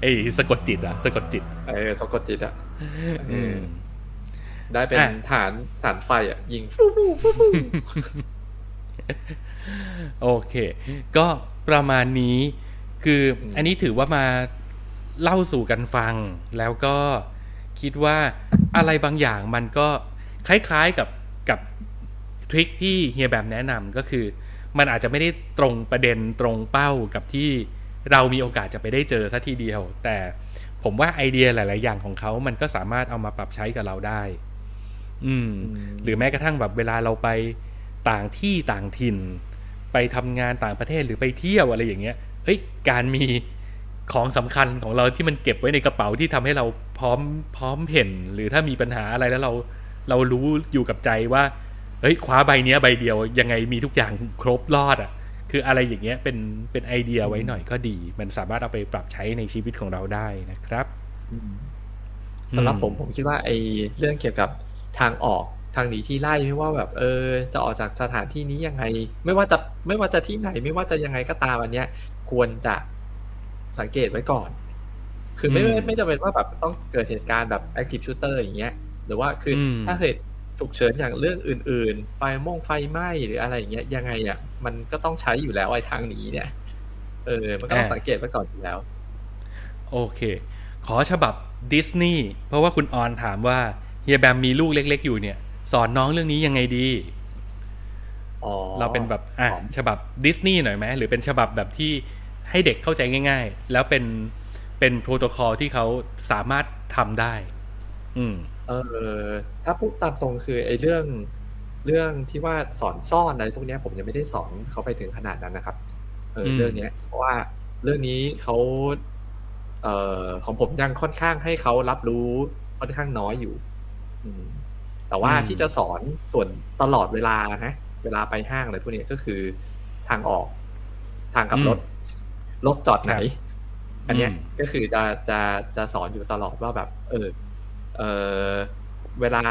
ไอ้สะกดจิตอะสะกดจิตเออสะกดจิตอะอืมได้เป็นอะฐานฐานไฟอะยิงฟูฟูฟูฟูโอเค ก็ประมาณนี้คืออันนี้ถือว่ามาเล่าสู่กันฟัง แล้วก็คิดว่าอะไรบางอย่างมันก็คล้ายๆกับกับทริคที่เฮียแบบแนะนำก็คือ มันอาจจะไม่ได้ตรงประเด็นตรงเป้ากับที่เรามีโอกาสจะไปได้เจอสัทีเดียว แต่ผมว่าไอเดียหลาย ๆ อย่างของเขา มันก็สามารถเอามาปรับใช้กับเราได้ อืม หรือแม้กระทั่งแบบเวลาเราไปต่างที่ต่างถิ่น ไปทำงานต่างประเทศหรือไปเที่ยวอะไรอย่างเงี้ย เฮ้ย การมีของสำคัญของเราที่มันเก็บไว้ในกระเป๋าที่ทำให้เราพร้อมพร้อมเห็น หรือถ้ามีปัญหาอะไรแล้วเราเรารู้อยู่กับใจว่า เฮ้ยคว้าใบเนี้ยใบเดียวยังไงมีทุกอย่างครบรอดอะ คืออะไรอย่างเงี้ยเป็นเป็นไอเดียไว้หน่อยก็ดี มันสามารถเอาไปปรับใช้ในชีวิตของเราได้นะครับสำหรับอืมผมผมคิดว่าไอ้เรื่องเกี่ยวกับทางออกทางหนีที่ไล่ไม่ว่าแบบ เออ จะออกจากสถานที่นี้ยังไง ไม่ว่าจะไม่ว่าจะที่ไหน ไม่ว่าจะยังไงก็ตามอันเนี้ย ควรจะสังเกตไว้ก่อน คือไม่อืมไม่ไม่จำเป็นว่าแบบต้องเกิดเหตุการณ์แบบ active shooter อย่างเงี้ย หรือว่าคืออมถ้าเหตุ ฉุกเฉินอย่างเรื่องอื่น ๆ ไฟม่งไฟไหม้หรืออะไรอย่างเงี้ยยังไงอะมันก็ต้องใช้อยู่แล้วไอ้ทางหนีเนี่ย เออ มันก็ต้องอ่าสังเกตไว้ก่อนอยู่แล้ว โอเค ขอฉบับดิสนีย์เพราะว่าคุณออนถามว่าเฮียแบมมีลูกเล็ก ๆ อยู่เนี่ย สอนน้องเรื่องนี้ยังไงดีอ๋อเราเป็นแบบอะสอนฉบับดิสนีย์หน่อยไหมหรือเป็นฉบับแบบที่ให้เด็กเข้าใจง่าย ๆ แล้วเป็นเป็นโปรโตคอลที่เขาสามารถทำได้ อืม เออ ถ้าพูดตามตรงคือไอ้เรื่องเรื่องที่ว่าสอนซ่อนอะไรพวกเนี้ยผมยังไม่ได้สอนเขาไปถึงขนาดนั้นนะครับ เอออืมเรื่องเนี้ย เพราะว่าเรื่องนี้เขาเอ่อของผมยังค่อนข้างให้เขารับรู้ค่อนข้างน้อยอยู่ อืม แต่ว่าที่จะสอนส่วนตลอดเวลานะเวลาไปห้างอะไรพวกเนี้ยก็คือทางออก ทางกลับรถรถจอดไหน อันเนี้ยอืมก็คือจะจะจะสอนอยู่ตลอดว่าแบบ เออ เออเวลา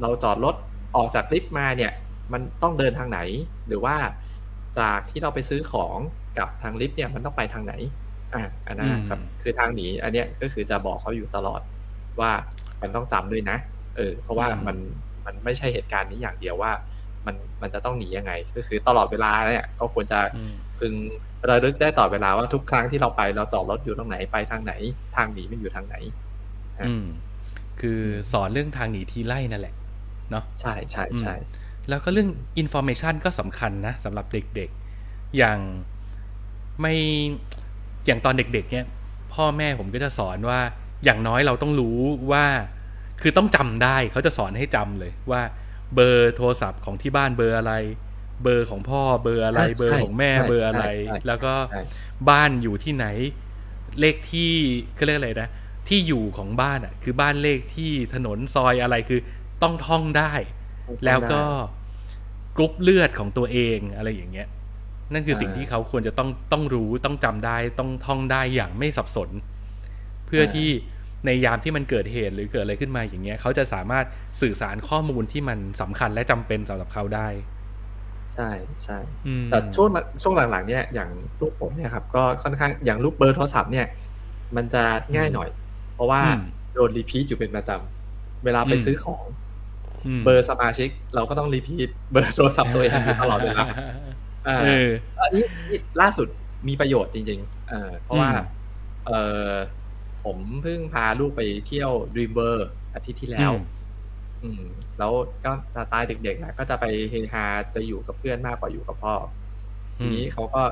เราจอดรถออกจากลิฟต์มาเนี่ย มันต้องเดินทางไหน หรือว่าจากที่เราไปซื้อของกับทางลิฟต์เนี่ยมันต้องไปทางไหน อะอันนั้นนะครับอืมคือทางหนีอันเนี้ยก็คือจะบอกเขาอยู่ตลอดว่ามันต้องจำด้วยนะ เออ เพราะว่ามันมันไม่ใช่เหตุการณ์นี้อย่างเดียวว่า มันมันจะต้องหนียังไง ก็คือตลอดเวลาเนี่ยก็ควรจะอืมพึงระลึกได้ต่อดเวลาว่าทุกครั้งที่เราไปเราจอดรถอยู่ตรงไหนไปทางไหน ทางหนีมันอยู่ทางไหนอืม คือสอนเรื่องทางหนีทีไล่นั่นแหละ เนาะใช่ใช่ใช่แล้วก็เรื่องอินโฟ a t ชันก็สำคัญนะสำหรับเด็กๆ อย่างไม่อย่างตอนเด็กๆ เนี่ย พ่อแม่ผมก็จะสอนว่าอย่างน้อยเราต้องรู้ว่า คือต้องจำได้เขาจะสอนให้จำเลยว่า เบอร์โทรศัพท์ของที่บ้านเบอร์อะไร เบอร์ของพ่อเบอร์อะไรใช่เบอร์ของแม่ใช่เบอร์อะไรใช่ใช่แล้วก็ใช่บ้านอยู่ที่ไหน เลขที่เขาเรียกอะไรนะ ที่อยู่ของบ้านอะ คือบ้านเลขที่ถนนซอยอะไรคือต้องท่องได้ แล้วก็กรุ๊ปเลือดของตัวเองอะไรอย่างเงี้ย นั่นคือสิ่งที่เขาควรจะต้องต้องรู้ต้องจำได้ต้องท่องได้อย่างไม่สับสน เพื่อที่ในยามที่มันเกิดเหตุหรือเกิดอะไรขึ้นมาอย่างเงี้ย เขาจะสามารถสื่อสารข้อมูลที่มันสำคัญและจำเป็นสำหรับเขาได้ ใช่ใช่อืมแต่ช่วงช่วงหลังๆเนี่ยอย่างลูกผมเนี่ยครับ ก็ค่อนข้างอย่างลูกเบอร์โทรศัพท์เนี่ย มันจะง่ายหน่อย เพราะว่าอืมโดนรีพีทอยู่เป็นประจำเวลาไปอืมซื้อของมเบอร์สมาชิก เราก็ต้องรีพีทเบอร์โทรศัพท์ตัวเองอยู่ตลอดเวลาอ่าเอออันนี้นี่ล่าสุดมีประโยชน์จริงๆเออเพราะว่าอืมเออผมเพิ่งพาลูกไปเที่ยวด e มเ m อร์อาทิตย์ที่แล้ว อืม แล้วก็สไตล์เด็กๆนะก็จะไปเฮฮาจะอยู่กับเพื่อนมากกว่าอยู่กับพ่อออืมทีนี้เขาก็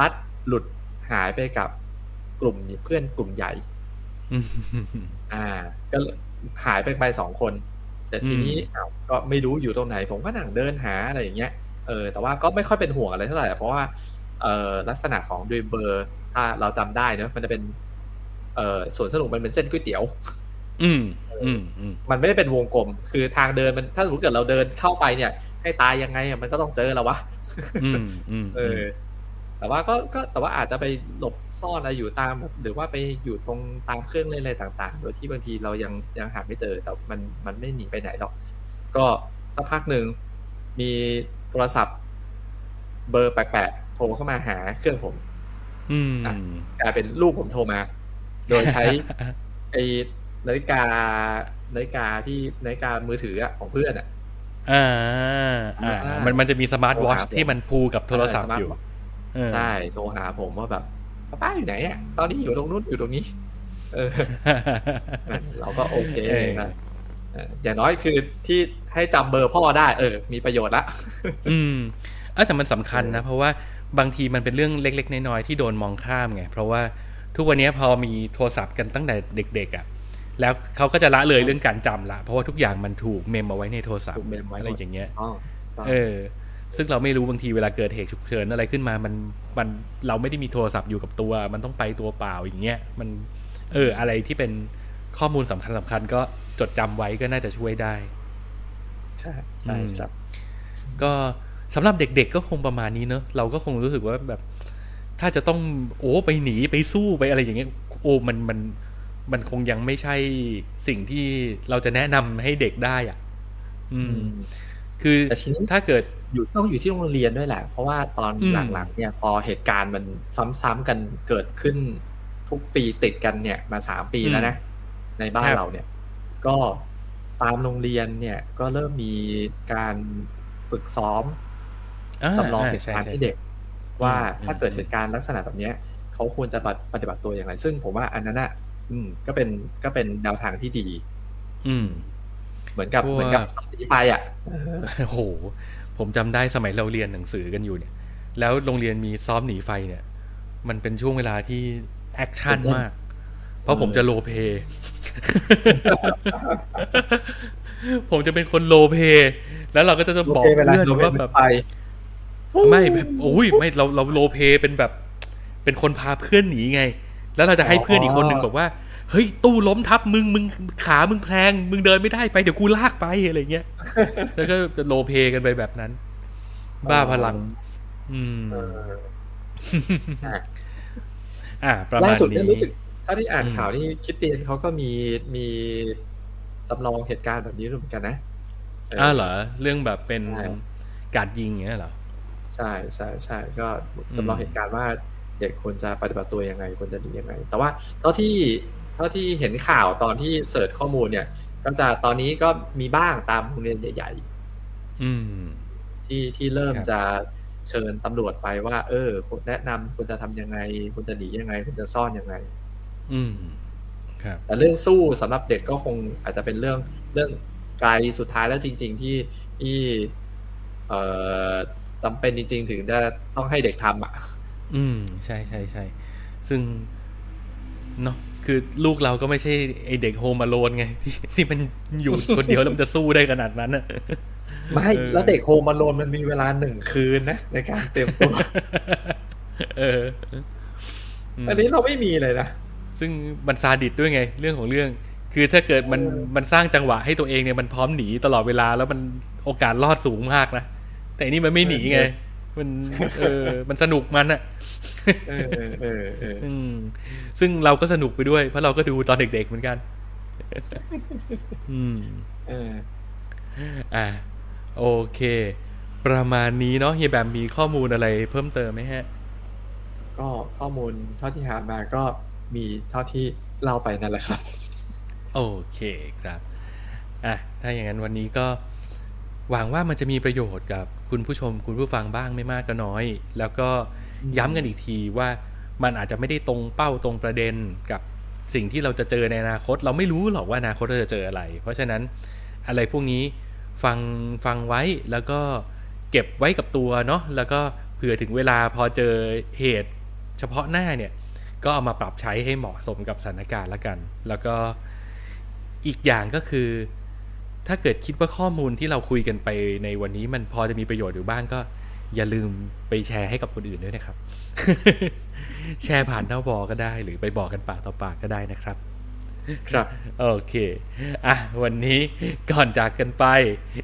รัดหลุดหายไปกับกลุ่มเพื่อนกลุ่มใหญ่ อืมอ่า ก็หายไปไปสองคน เสร็จทีนี้อืมอ้าวก็ไม่รู้อยู่ตรงไหน ผมก็นั่งเดินหาอะไรอย่างเงี้ย เออ แต่ว่าก็ไม่ค่อยเป็นห่วงอะไรเท่าไหร่ เพราะว่า เอ่อลักษณะของด e มเ m อร์ ถ้าเราจำได้เนอะมันจะเป็น เอ่อสวนสนุกมันเป็นเส้นก๋วยเตี๋ยวอืมอืม อืม มันไม่ได้เป็นวงกลม คือทางเดินมัน ถ้าสมมติเกิดเราเดินเข้าไปเนี่ย ให้ตายยังไงอะมันก็ต้องเจอแล้ววะ อืมอืมเออ แต่ว่าก็ก็แต่ว่าอาจจะไปหลบซ่อนอะไรอยู่ตามแบบหรือว่าไปอยู่ตรงตามเครื่องเล่นอะไรต่าง ๆ โดยที่บางทีเรายังยังหาไม่เจอแต่มันมันไม่หนีไปไหนหรอก ก็สักพักหนึ่งมีโทรศัพท์ เบอร์แปลกๆโทรเข้ามาหาเครื่องผม อืมอะกลายเป็นลูกผมโทรมา โดยใช้ไอ้นาฬิกานาฬิกาที่นาฬิกามือถืออะของเพื่อนอะอ่าอ่าอ่ามัมันมันจะมีสมาร์ทวอทช์โทรหาผมที่มันพูกับโทรศัพท์อยู่เออ ใช่โทรหาผมว่าแบบป้าอยู่ไหนอะตอนนี้อยู่ตรงนู้นอยู่ตรงนี้ เออ เราก็โอเคเออนะเอออย่างน้อยคือที่ให้จำเบอร์พ่อได้ เออ มีประโยชน์ละอืมเออแต่มันสำคัญนะ เพราะว่าบางทีมันเป็นเรื่องเล็ก ๆ น้อยๆที่โดนมองข้ามไง เพราะว่าทุกวันนี้พอมีโทรศัพท์กันตั้งแต่เด็ก ๆ อะ แล้วเขาก็จะละเลยเรื่องการจำละ เพราะว่าทุกอย่างมันถูกเมมเอาไว้ในโทรศัพถูท์กเมมไว้หมดอะไรอย่างเงี้ยอ๋อต่อเออ ซึ่งเราไม่รู้บางทีเวลาเกิดเหตุฉุกเฉินอะไรขึ้นมามันมันเราไม่ได้มีโทรศัพท์อยู่กับตัว มันต้องไปตัวเปล่าอย่างเงี้ยมันเอออะไรที่เป็นข้อมูลสำคัญสำคัญก็จดจำไว้ก็น่าจะช่วยได้ใช่ใช่ครับ ก็สำหรับเด็กๆก็คงประมาณนี้เนอะเราก็คงรู้สึกว่าแบบ ถ้าจะต้องโอ้ไปหนีไปสู้ไปอะไรอย่างเงี้ยโอ้มันมันมันคงยังไม่ใช่สิ่งที่เราจะแนะนำให้เด็กได้อะ อืมอืมคือแต่ทีนี้ถ้าเกิด อยู่ต้องอยู่ที่โรงเรียนด้วยแหละ เพราะว่าตอนอืมหลังๆเนี่ยพอเหตุการณ์มันซ้ำๆกันเกิดขึ้นทุกปีติดกันเนี่ยมาสามปีแล้วนะในบ้านเราเนี่ย ก็ตามโรงเรียนเนี่ยก็เริ่มมีการฝึกซ้อมอ่าจำลองอ่าเหตุใช่การณ์ใช่ให้เด็ก ว่าอืมถ้าเกิดอืมเหตุการณ์ลักษณะแบบเนี้ยเขาควรจะปฏิบัติตัวอย่างไร ซึ่งผมว่าอันนั้นอะอืมก็เป็นก็เป็นแนวทางที่ดี อืมเหมือนกับเพราะว่าเหมือนกับสตีไฟอะโอ้โห ผมจำได้สมัยเราเรียนหนังสือกันอยู่เนี่ย แล้วโรงเรียนมีซ้อมหนีไฟเนี่ย มันเป็นช่วงเวลาที่ action ตื่นเต้นมาก เพราะผมจะโลเพ ผมจะเป็นคนโลเพ แล้วเราก็จะบอกโอเคเวลาเพื่อนเราว่าเป็นแบบไฟไม่แบบโอ้ยไม่เราเราโลเพเป็นแบบ เป็นคนพาเพื่อนหนีไง แล้วเราจะให้เพื่อนอีกคนหนึ่งบอกว่า เฮ้ยตู้ล้มทับมึงมึงขามึงแพลง มึงเดินไม่ได้ไปเดี๋ยวกูลากไปอะไรเงี้ยแล้วก็จะโลเพกันไปแบบนั้น บ้าพลัง อืมเอออะอ่าประมาล่าณสุดนี้เนี่ยรู้สึกถ้าที่อ่านอืมข่าวนี่คิดเตียนเขาก็มีมีจำลองเหตุการณ์แบบนี้ด้วยเหมือนกันนะเอ้าวเหรอ เรื่องแบบเป็นใช่การยิงอย่างเงี้ยเหรอ ใช่ใช่ใช่ก็จำลองเหตุการณ์ว่าเด็กควรจะปฏิบัติตัวยังไงควรจะดียังไง แต่ว่าเท่าที่ เท่าที่เห็นข่าวตอนที่เสิร์ชข้อมูลเนี่ย ก็จะตอนนี้ก็มีบ้างตามโรงเรียนใหญ่อืมๆที่ที่เริ่มครับจะเชิญตำรวจไปว่า เออควรแนะนำควรจะทำยังไงควรจะหนียังไงควรจะซ่อนยังไง อืม ครับ แต่เรื่องสู้สำหรับเด็กก็คงอาจจะเป็นเรื่องเรื่องไกลสุดท้ายแล้วจริง ๆ ที่ที่เอ่อจำเป็นจริง ๆ ถึงจะต้องให้เด็กทำอะ อืม ใช่ใช่ใช่ซึ่งเนาะ คือลูกเราก็ไม่ใช่ไอเด็กโฮม a โลนไงที่ที่มันอยู่คนเดียวแล้วมันจะสู้ได้ขนาดนั้นอะไม่เออแล้วเด็กโฮมอโลนมันมีเวลาหนึ่งคืนนะในการเตรียมตัวเออมอันนี้เราไม่มีเลยนะซึ่งมันซาดิสด้วยไง เรื่องของเรื่อง คือถ้าเกิดมันมันสร้างจังหวะให้ตัวเองเนี่ยมันพร้อมหนีตลอดเวลาแล้วมันโอกาสรอดสูงมากนะแต่อันนี่มันไม่หนีไง มันเออมันสนุกมันอะเออเออเออเอออืมซึ่งเราก็สนุกไปด้วย เพราะเราก็ดูตอนเด็กๆเหมือนกัน อืมเอออะโอเค ประมาณนี้เนาะเฮียแบมมีข้อมูลอะไรเพิ่มเติมไหมฮะ ก็ข้อมูลเท่าที่หามาก็มีเท่าที่เล่าไปนั่นแหละครับ โอเคครับอะถ้าอย่างนั้นวันนี้ก็ หวังว่ามันจะมีประโยชน์กับคุณผู้ชมคุณผู้ฟังบ้างไม่มากก็น้อย แล้วก็ย้ำกันอีกทีว่ามันอาจจะไม่ได้ตรงเป้าตรงประเด็นกับสิ่งที่เราจะเจอในอนาคต เราไม่รู้หรอกว่าอนาคตเราจะเจออะไร เพราะฉะนั้นอะไรพวกนี้ฟังฟังไว้แล้วก็เก็บไว้กับตัวเนาะแล้วก็เผื่อถึงเวลาพอเจอเหตุเฉพาะหน้าเนี่ย ก็เอามาปรับใช้ให้เหมาะสมกับสถานการณ์ละกัน แล้วก็อีกอย่างก็คือ ถ้าเกิดคิดว่าข้อมูลที่เราคุยกันไปในวันนี้มันพอจะมีประโยชน์อยู่บ้างก็ อย่าลืมไปแชร์ให้กับคนอื่นด้วยนะครับ แชร์ผ่านเท่าบอก็ได้ หรือไปบอกกันปากต่อปากก็ได้นะครับครับโอเคอะวันนี้ก่อนจากกันไป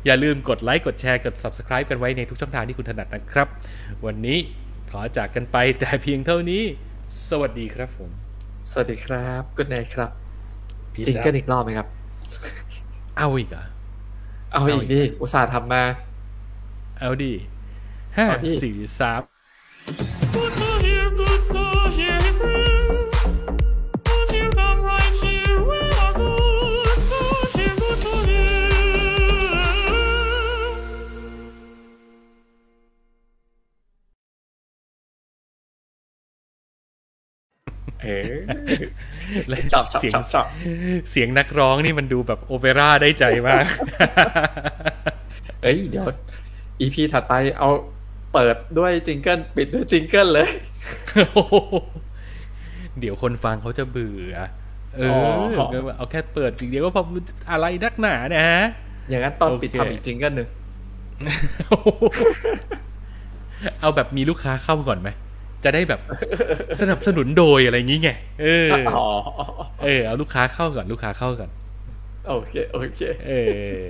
อย่าลืมกดไลค์กดแชร์กด subscribe กันไว้ในทุกช่องทางที่คุณถนัดนะครับ วันนี้ขอจากกันไปแต่เพียงเท่านี้ สวัสดีครับผม สวัสดีครับกุดไนครับ Peace จริง out กันอีกรอบไหมครับ เอาอีกเหรอะเอาเอาอีอีกกดิอุตส่าห์ทำมา เอาดิห้าเอาดิสี่สาม เออและชอบชอบเสียงชอบชอบเสียงนักร้องนี่มันดูแบบโอเปร่าได้ใจมากเอ้ยเดี๋ยว EP ถัดไปเอาเปิดด้วยจิงเกิลปิดด้วยจิงเกิลเลย เดี๋ยวคนฟังเขาจะเบื่อ เอออเอาแค่เปิดอย่างเดียวก็พออะไรนักหนานะฮะ อย่างนั้นตอนปิดโอเคทำอีกจิงเกิลหนึ่งเอาแบบมีลูกค้าเข้าก่อนไหม จะได้แบบสนับสนุนโดยอะไรอย่างงี้ไง เอออ๋อเออเอาลูกค้าเข้าก่อนลูกค้าเข้าก่อนโอเคโอเคเออ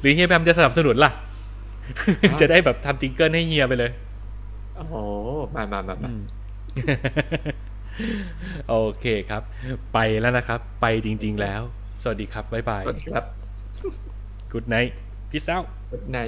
หรือเฮียแบมจะสนับสนุนล่ะ จะได้แบบทำจิงเกิลให้เฮียไปเลยโอ้โหมามามามาโอเคครับ ไปแล้วนะครับ ไปจริง ๆ แล้ว สวัสดีครับบ๊ายบาย สวัสดีครับ good night peace out ใน